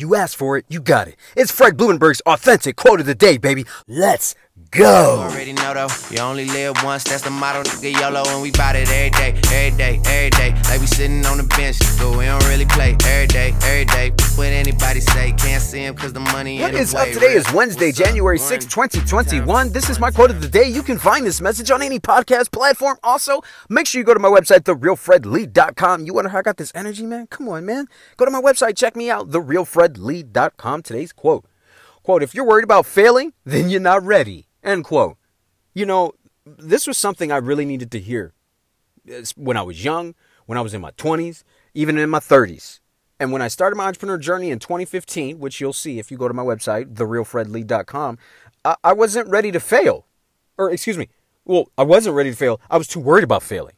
You asked for it, you got it. It's Fred Blumenberg's authentic quote of the day, baby. Let's go. You already know though, you only live once. That's the motto, and we bout it every day, every day, every day. Like we sitting on the bench, we don't really play every day, every day. Say, can't see him cause the money What is up today is Wednesday, January One, 6, 2021. This is my quote of the day. You can find this message on any podcast platform. Also, make sure you go to my website, therealfredlee.com. You wonder how I got this energy, man? Come on, man. Go to my website, check me out, therealfredlee.com. Today's quote. Quote, if you're worried about failing, then you're not ready. End quote. You know, this was something I really needed to hear uh, when I was young, when I was in my 20s, even in my 30s. And when I started my entrepreneur journey in 2015, which you'll see if you go to my website, therealfredlee.com, I, I wasn't ready to fail. Or, excuse me, well, I wasn't ready to fail. I was too worried about failing.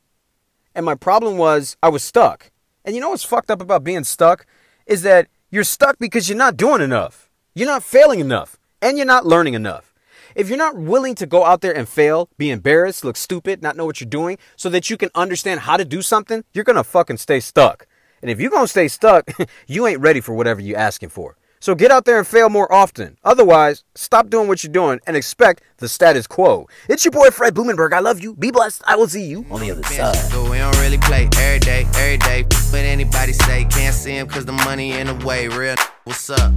And my problem was I was stuck. And you know what's fucked up about being stuck? Is that you're stuck because you're not doing enough. You're not failing enough. And you're not learning enough. If you're not willing to go out there and fail, be embarrassed, look stupid, not know what you're doing, so that you can understand how to do something, you're gonna fucking stay stuck. And if you're gonna stay stuck, you ain't ready for whatever you're asking for. So get out there and fail more often. Otherwise, stop doing what you're doing and expect the status quo. It's your boy Fred Blumenberg. I love you. Be blessed. I will see you on the other side. But we don't really play every day, every day. What anybody say, can't see him cause the money in the way. Real, what's up?